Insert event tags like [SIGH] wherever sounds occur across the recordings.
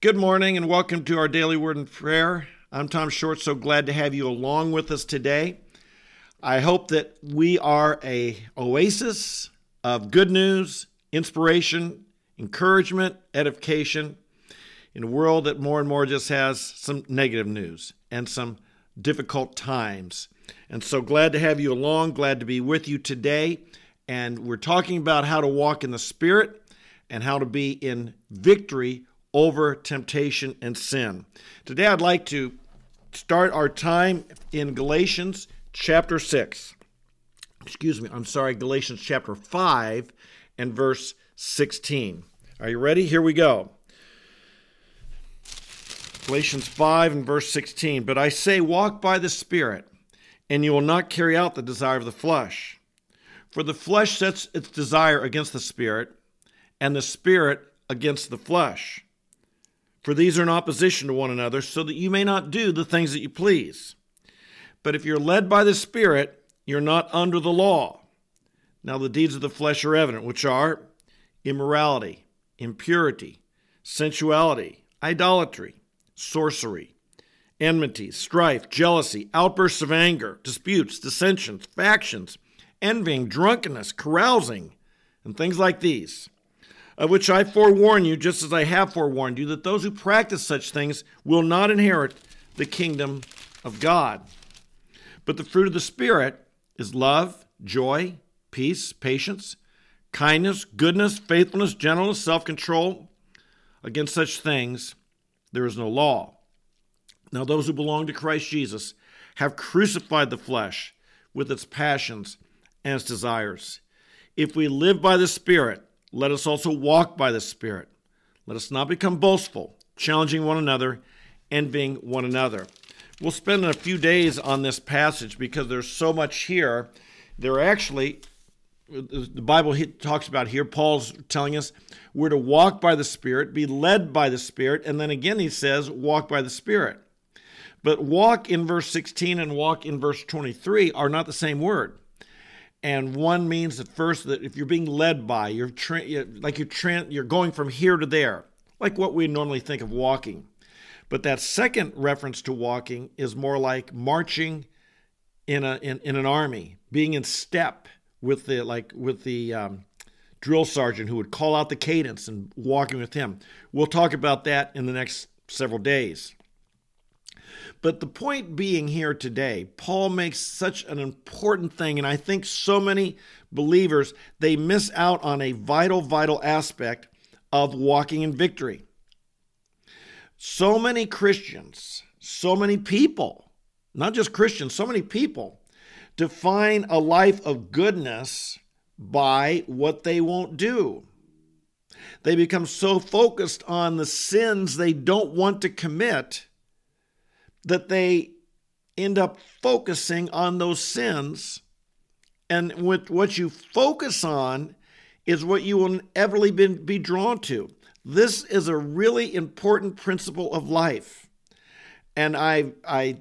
Good morning and welcome to our daily word and prayer. I'm Tom Short, so glad to have you along with us today. I hope that we are a oasis of good news, inspiration, encouragement, edification in a world that more and more just has some negative news and some difficult times. And so glad to have you along, glad to be with you today. And we're talking about how to walk in the Spirit and how to be in victory over temptation and sin. Today, I'd like to start our time in Galatians chapter 6. Excuse me, I'm sorry, Galatians chapter 5 and verse 16. Are you ready? Here we go. Galatians 5 and verse 16. But I say, walk by the Spirit, and you will not carry out the desire of the flesh. For the flesh sets its desire against the Spirit, and the Spirit against the flesh. For these are in opposition to one another, so that you may not do the things that you please. But if you're led by the Spirit, you're not under the law. Now the deeds of the flesh are evident, which are immorality, impurity, sensuality, idolatry, sorcery, enmity, strife, jealousy, outbursts of anger, disputes, dissensions, factions, envying, drunkenness, carousing, and things like these of which I forewarn you, just as I have forewarned you, that those who practice such things will not inherit the kingdom of God. But the fruit of the Spirit is love, joy, peace, patience, kindness, goodness, faithfulness, gentleness, self control. Against such things there is no law. Now, those who belong to Christ Jesus have crucified the flesh with its passions and its desires. If we live by the Spirit, let us also walk by the Spirit. Let us not become boastful, challenging one another, envying one another. We'll spend a few days on this passage because there's so much here. There are actually, the Bible talks about here, Paul's telling us we're to walk by the Spirit, be led by the Spirit, and then again he says, walk by the Spirit. But walk in verse 16 and walk in verse 23 are not the same word and one means at first that if you're being led by, you're tra- like you're tra- you're going from here to there, like what we normally think of walking. But that second reference to walking is more like marching in a in, in an army, being in step with the like with the um, drill sergeant who would call out the cadence and walking with him. We'll talk about that in the next several days. But the point being here today, Paul makes such an important thing, and I think so many believers they miss out on a vital, vital aspect of walking in victory. So many Christians, so many people, not just Christians, so many people define a life of goodness by what they won't do. They become so focused on the sins they don't want to commit that they end up focusing on those sins. And with what you focus on is what you will inevitably be, drawn to. This is a really important principle of life. And I, I,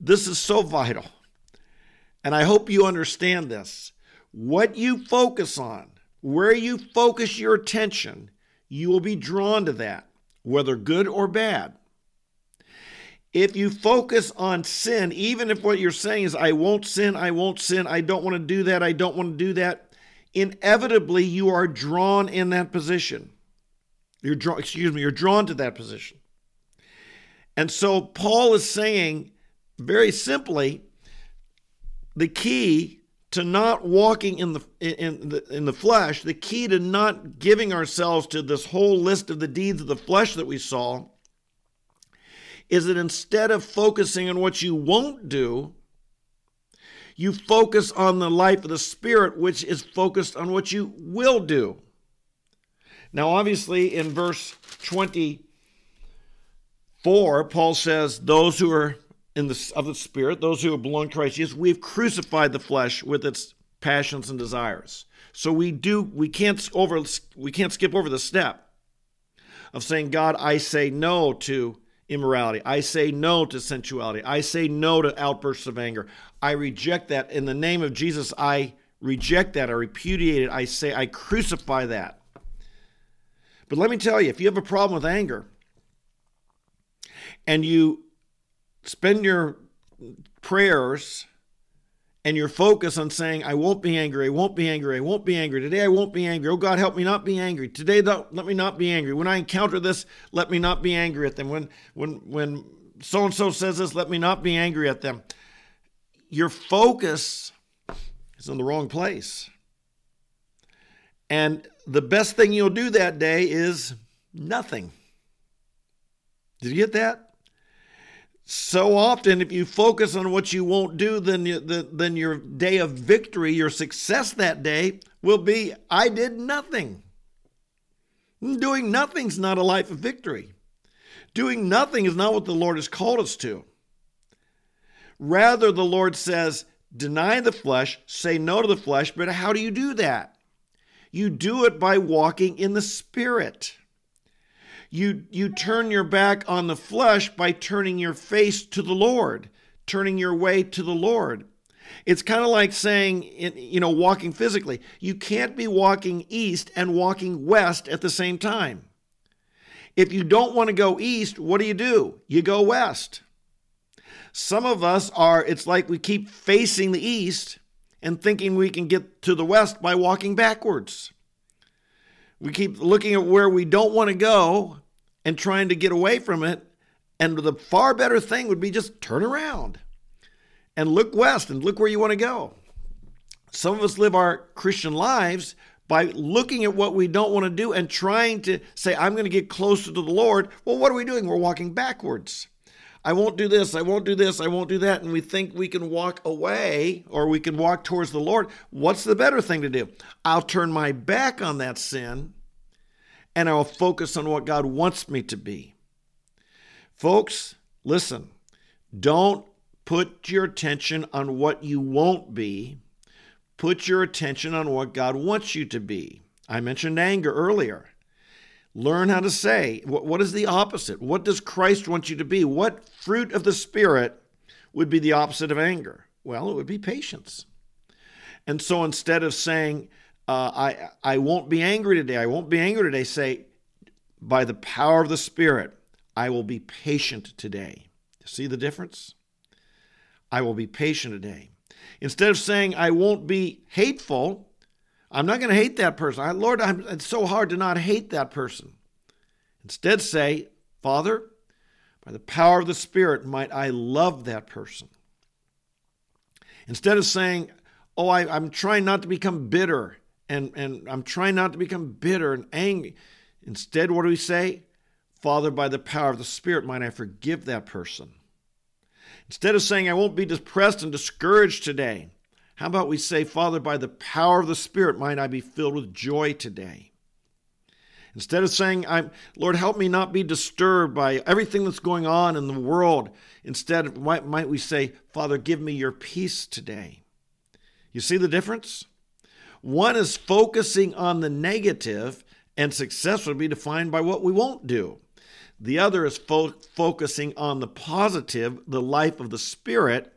this is so vital. And I hope you understand this. What you focus on, where you focus your attention, you will be drawn to that, whether good or bad if you focus on sin, even if what you're saying is, I won't sin, I won't sin, I don't want to do that, I don't want to do that, inevitably you are drawn in that position. You're drawn, excuse me, you're drawn to that position. And so Paul is saying very simply the key to not walking in the in the in the flesh, the key to not giving ourselves to this whole list of the deeds of the flesh that we saw is that instead of focusing on what you won't do, you focus on the life of the Spirit, which is focused on what you will do. Now, obviously, in verse 24, Paul says, Those who are in the, of the Spirit, those who belong to Christ Jesus, we've crucified the flesh with its passions and desires. So we do we can't over we can't skip over the step of saying, God, I say no to immorality. I say no to sensuality. I say no to outbursts of anger. I reject that. In the name of Jesus, I reject that. I repudiate it. I say, I crucify that. But let me tell you, if you have a problem with anger, and you spend your prayers and your focus on saying, I won't be angry, I won't be angry, I won't be angry. Today I won't be angry. Oh God, help me not be angry. Today let me not be angry. When I encounter this, let me not be angry at them. When when when so and so says this, let me not be angry at them. Your focus is in the wrong place. And the best thing you'll do that day is nothing. Did you get that? So often if you focus on what you won't do then you, the, then your day of victory your success that day will be i did nothing. Doing nothing's not a life of victory. Doing nothing is not what the lord has called us to. Rather the lord says deny the flesh say no to the flesh but how do you do that? You do it by walking in the spirit you you turn your back on the flesh by turning your face to the Lord, turning your way to the Lord. It's kind of like saying, you know, walking physically. You can't be walking east and walking west at the same time. If you don't want to go east, what do you do? You go west. Some of us are, it's like we keep facing the east and thinking we can get to the west by walking backwards. We keep looking at where we don't want to go and trying to get away from it. And the far better thing would be just turn around and look west and look where you want to go. Some of us live our Christian lives by looking at what we don't want to do and trying to say, I'm going to get closer to the Lord. Well, what are we doing? We're walking backwards. I won't do this, I won't do this, I won't do that. And we think we can walk away or we can walk towards the Lord. What's the better thing to do? I'll turn my back on that sin and I will focus on what God wants me to be. Folks, listen, don't put your attention on what you won't be. Put your attention on what God wants you to be. I mentioned anger earlier. Learn how to say, what is the opposite? What does Christ want you to be? What fruit of the Spirit would be the opposite of anger? Well, it would be patience. And so instead of saying, uh, I, I won't be angry today. I won't be angry today. Say, by the power of the Spirit, I will be patient today. See the difference? I will be patient today. Instead of saying, I won't be hateful, I'm not going to hate that person. I, Lord, I'm, it's so hard to not hate that person. Instead, say, Father, by the power of the Spirit, might I love that person. Instead of saying, Oh, I, I'm trying not to become bitter and, and I'm trying not to become bitter and angry. Instead, what do we say? Father, by the power of the Spirit, might I forgive that person. Instead of saying, I won't be depressed and discouraged today, how about we say, Father, by the power of the Spirit, might I be filled with joy today? Instead of saying, I'm, Lord, help me not be disturbed by everything that's going on in the world, instead, might, might we say, Father, give me your peace today? You see the difference? One is focusing on the negative, and success would be defined by what we won't do. The other is fo- focusing on the positive, the life of the Spirit,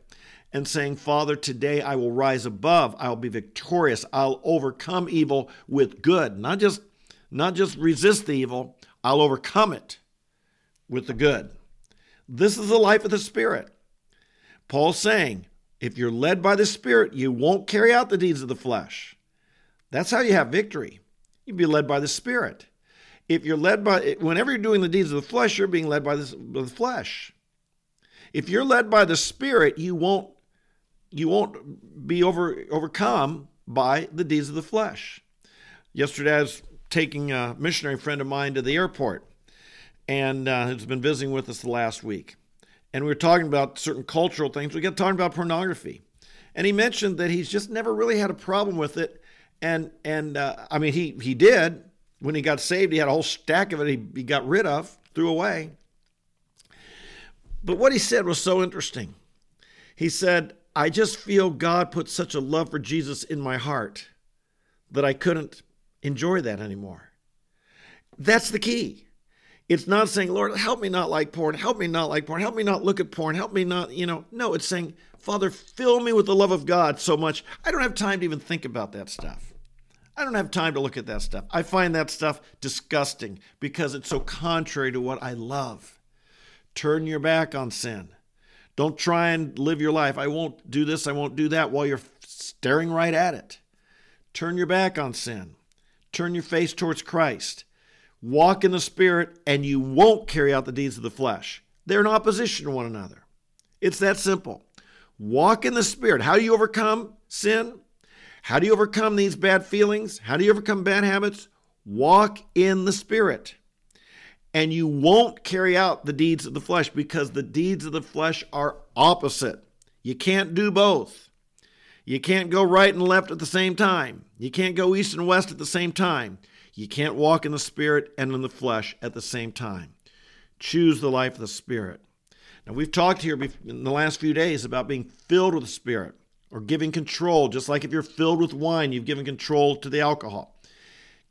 and saying, Father, today I will rise above. I'll be victorious. I'll overcome evil with good. Not just, not just resist the evil, I'll overcome it with the good. This is the life of the Spirit. Paul's saying, if you're led by the Spirit, you won't carry out the deeds of the flesh. That's how you have victory. You'd be led by the Spirit. If you're led by, whenever you're doing the deeds of the flesh, you're being led by the, the flesh. If you're led by the Spirit, you won't you won't be over overcome by the deeds of the flesh. Yesterday, I was taking a missionary friend of mine to the airport, and uh, has been visiting with us the last week. And we were talking about certain cultural things. We got talking about pornography, and he mentioned that he's just never really had a problem with it and and uh, I mean he he did when he got saved. He had a whole stack of it. He, he got rid of, threw away. But what he said was so interesting. He said, "I just feel God put such a love for Jesus in my heart that I couldn't enjoy that anymore." That's the key. It's not saying, Lord, help me not like porn, help me not like porn, help me not look at porn, help me not, you know. No, it's saying, Father, fill me with the love of God so much. I don't have time to even think about that stuff. I don't have time to look at that stuff. I find that stuff disgusting because it's so contrary to what I love. Turn your back on sin. Don't try and live your life. I won't do this, I won't do that while you're staring right at it. Turn your back on sin. Turn your face towards Christ. Walk in the Spirit, and you won't carry out the deeds of the flesh. They're in opposition to one another. It's that simple. Walk in the Spirit. How do you overcome sin? How do you overcome these bad feelings? How do you overcome bad habits? Walk in the Spirit. And you won't carry out the deeds of the flesh because the deeds of the flesh are opposite. You can't do both. You can't go right and left at the same time. You can't go east and west at the same time. You can't walk in the Spirit and in the flesh at the same time. Choose the life of the Spirit. Now, we've talked here in the last few days about being filled with the Spirit or giving control, just like if you're filled with wine, you've given control to the alcohol.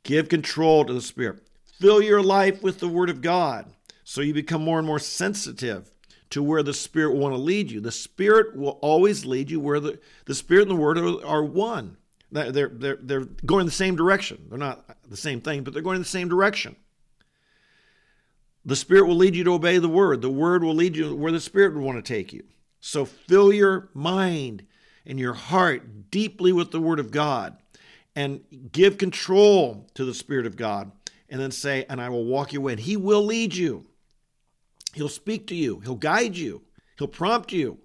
Give control to the Spirit. Fill your life with the Word of God so you become more and more sensitive to where the Spirit will want to lead you. The Spirit will always lead you where the, the Spirit and the Word are, are one. They're, they're, they're going the same direction. They're not the same thing, but they're going in the same direction. The Spirit will lead you to obey the Word. The Word will lead you where the Spirit would want to take you. So fill your mind and your heart deeply with the Word of God and give control to the Spirit of God. And then say, and I will walk you in. He will lead you. He'll speak to you. He'll guide you. He'll prompt you.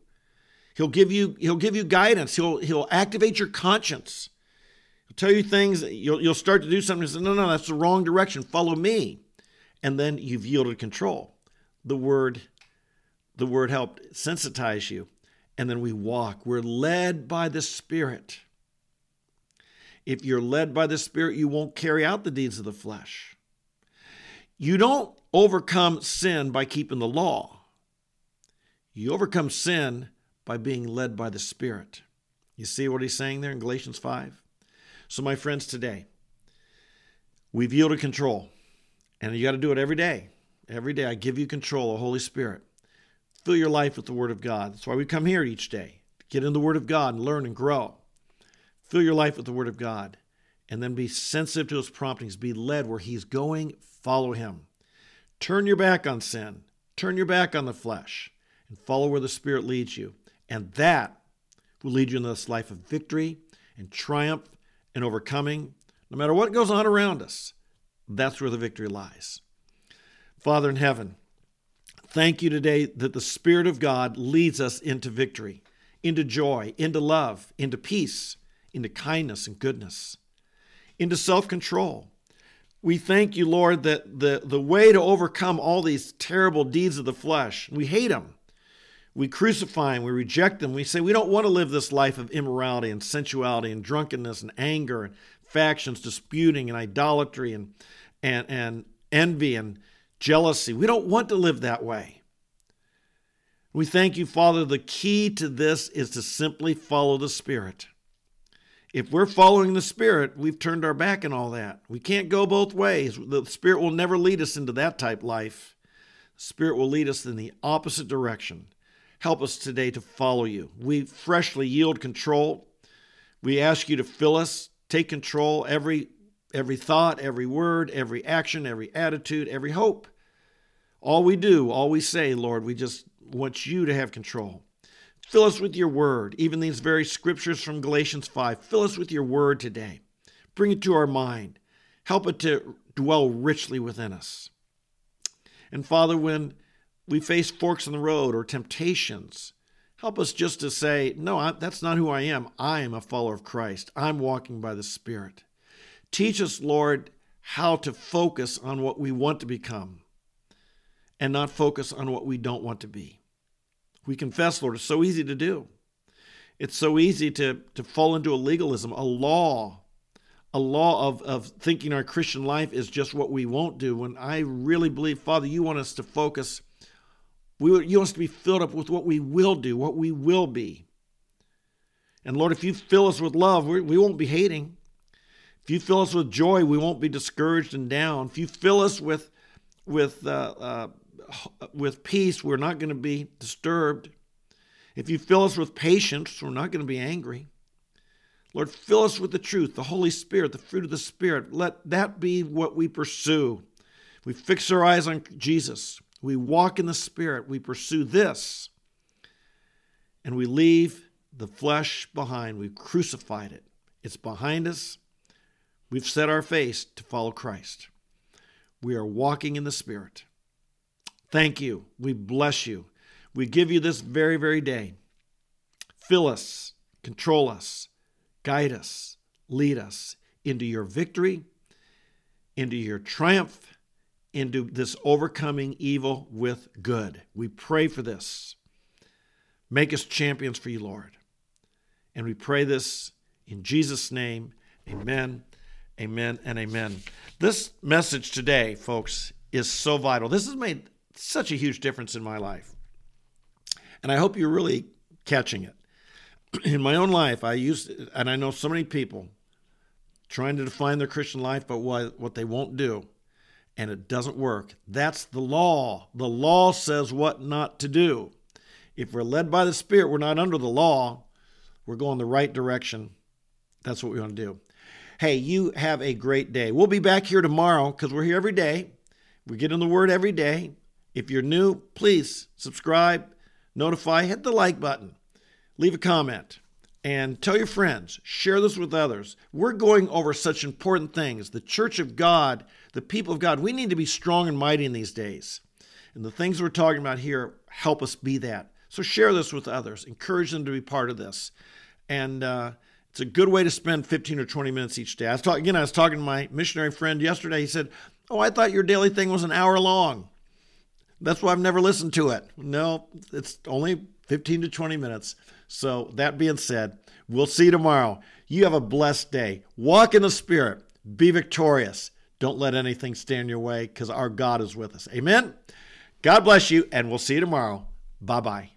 He'll give you he'll give you guidance. He'll he'll activate your conscience. He'll tell you things you'll you'll start to do something and say, no, no, that's the wrong direction. Follow me. And then you've yielded control. The word the word helped sensitize you. And then we walk. We're led by the Spirit. If you're led by the Spirit, you won't carry out the deeds of the flesh. You don't overcome sin by keeping the law. You overcome sin by being led by the Spirit. You see what he's saying there in Galatians 5? So, my friends, today, we've yielded control, and you got to do it every day. Every day, I give you control, the Holy Spirit. Fill your life with the Word of God. That's why we come here each day. Get in the Word of God and learn and grow. Fill your life with the Word of God, and then be sensitive to His promptings. Be led where He's going, follow Him. Turn your back on sin, turn your back on the flesh, and follow where the Spirit leads you. And that will lead you into this life of victory and triumph and overcoming. No matter what goes on around us, that's where the victory lies. Father in heaven, thank you today that the Spirit of God leads us into victory, into joy, into love, into peace, into kindness and goodness, into self control we thank you, Lord, that the, the way to overcome all these terrible deeds of the flesh, we hate them. We crucify them, we reject them. We say we don't want to live this life of immorality and sensuality and drunkenness and anger and factions, disputing and idolatry and, and, and envy and jealousy. We don't want to live that way. We thank you, Father. The key to this is to simply follow the Spirit. If we're following the Spirit, we've turned our back on all that. We can't go both ways. The Spirit will never lead us into that type life. The Spirit will lead us in the opposite direction. Help us today to follow you. We freshly yield control. We ask you to fill us, take control every every thought, every word, every action, every attitude, every hope. All we do, all we say, Lord, we just want you to have control. Fill us with your word, even these very scriptures from Galatians 5. Fill us with your word today. Bring it to our mind. Help it to dwell richly within us. And Father, when we face forks in the road or temptations, help us just to say, No, I, that's not who I am. I am a follower of Christ. I'm walking by the Spirit. Teach us, Lord, how to focus on what we want to become and not focus on what we don't want to be. We confess, Lord, it's so easy to do. It's so easy to, to fall into a legalism, a law, a law of, of thinking our Christian life is just what we won't do. When I really believe, Father, you want us to focus, we, you want us to be filled up with what we will do, what we will be. And Lord, if you fill us with love, we, we won't be hating. If you fill us with joy, we won't be discouraged and down. If you fill us with with uh, uh, with peace, we're not going to be disturbed. If you fill us with patience, we're not going to be angry. Lord, fill us with the truth, the Holy Spirit, the fruit of the Spirit. Let that be what we pursue. We fix our eyes on Jesus. We walk in the Spirit. We pursue this. And we leave the flesh behind. We've crucified it. It's behind us. We've set our face to follow Christ. We are walking in the Spirit. Thank you. We bless you. We give you this very, very day. Fill us, control us, guide us, lead us into your victory, into your triumph, into this overcoming evil with good. We pray for this. Make us champions for you, Lord. And we pray this in Jesus' name. Amen, amen, and amen. This message today, folks, is so vital. This has made such a huge difference in my life. And I hope you're really catching it. [CLEARS THROAT] In my own life, I use, and I know so many people trying to define their Christian life, but what, what they won't do, and it doesn't work. That's the law. The law says what not to do. If we're led by the Spirit, we're not under the law, we're going the right direction. That's what we want to do. Hey, you have a great day. We'll be back here tomorrow because we're here every day. We get in the Word every day. If you're new, please subscribe, notify, hit the like button, leave a comment, and tell your friends. Share this with others. We're going over such important things. The church of God, the people of God, we need to be strong and mighty in these days. And the things we're talking about here help us be that. So share this with others, encourage them to be part of this. And uh, it's a good way to spend 15 or 20 minutes each day. I was talking again, I was talking to my missionary friend yesterday. He said, Oh, I thought your daily thing was an hour long. That's why I've never listened to it. No, it's only 15 to 20 minutes. So, that being said, we'll see you tomorrow. You have a blessed day. Walk in the Spirit. Be victorious. Don't let anything stand your way because our God is with us. Amen. God bless you, and we'll see you tomorrow. Bye bye.